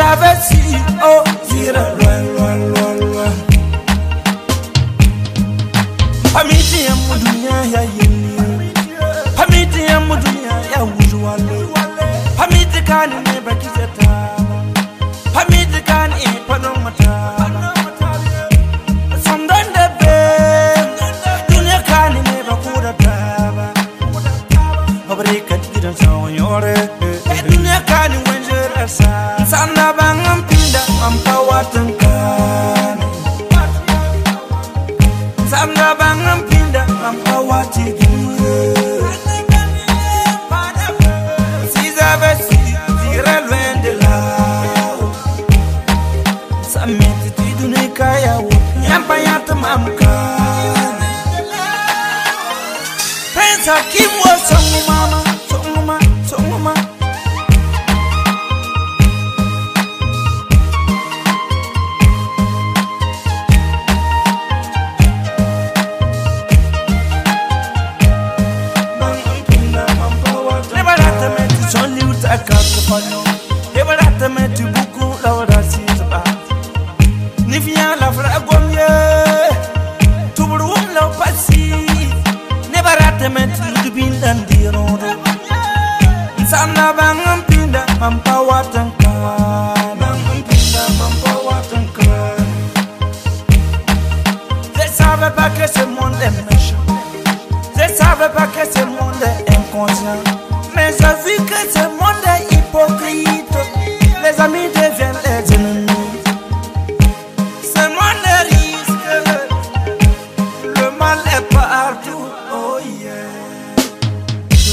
zavesi oh tira loin loin loin loin. Hamiti ya mu dunia wenjera sa Sanda bangam pinda Ampawatan kani Sanga bangam pinda ampawati eh, duye Siza besi Debaratamente ludu Je savais pas que ce monde est méchant je savais pas que ce monde est inconscient. Mais j'ai vu que ce monde est hypocrite. Les amis deviennent les ennemis. Ce monde risque. Le mal est partout.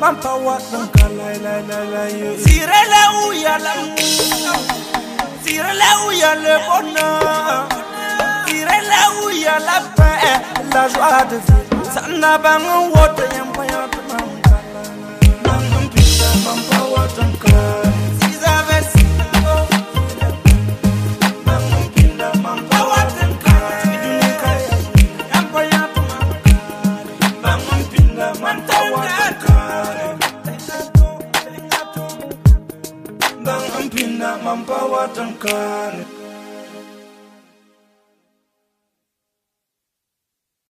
pawat dan kaya la la la yo. Sire la uya la Sire la le joie de vivre. Sana bang wote yampa Bang pinda mampa watanka.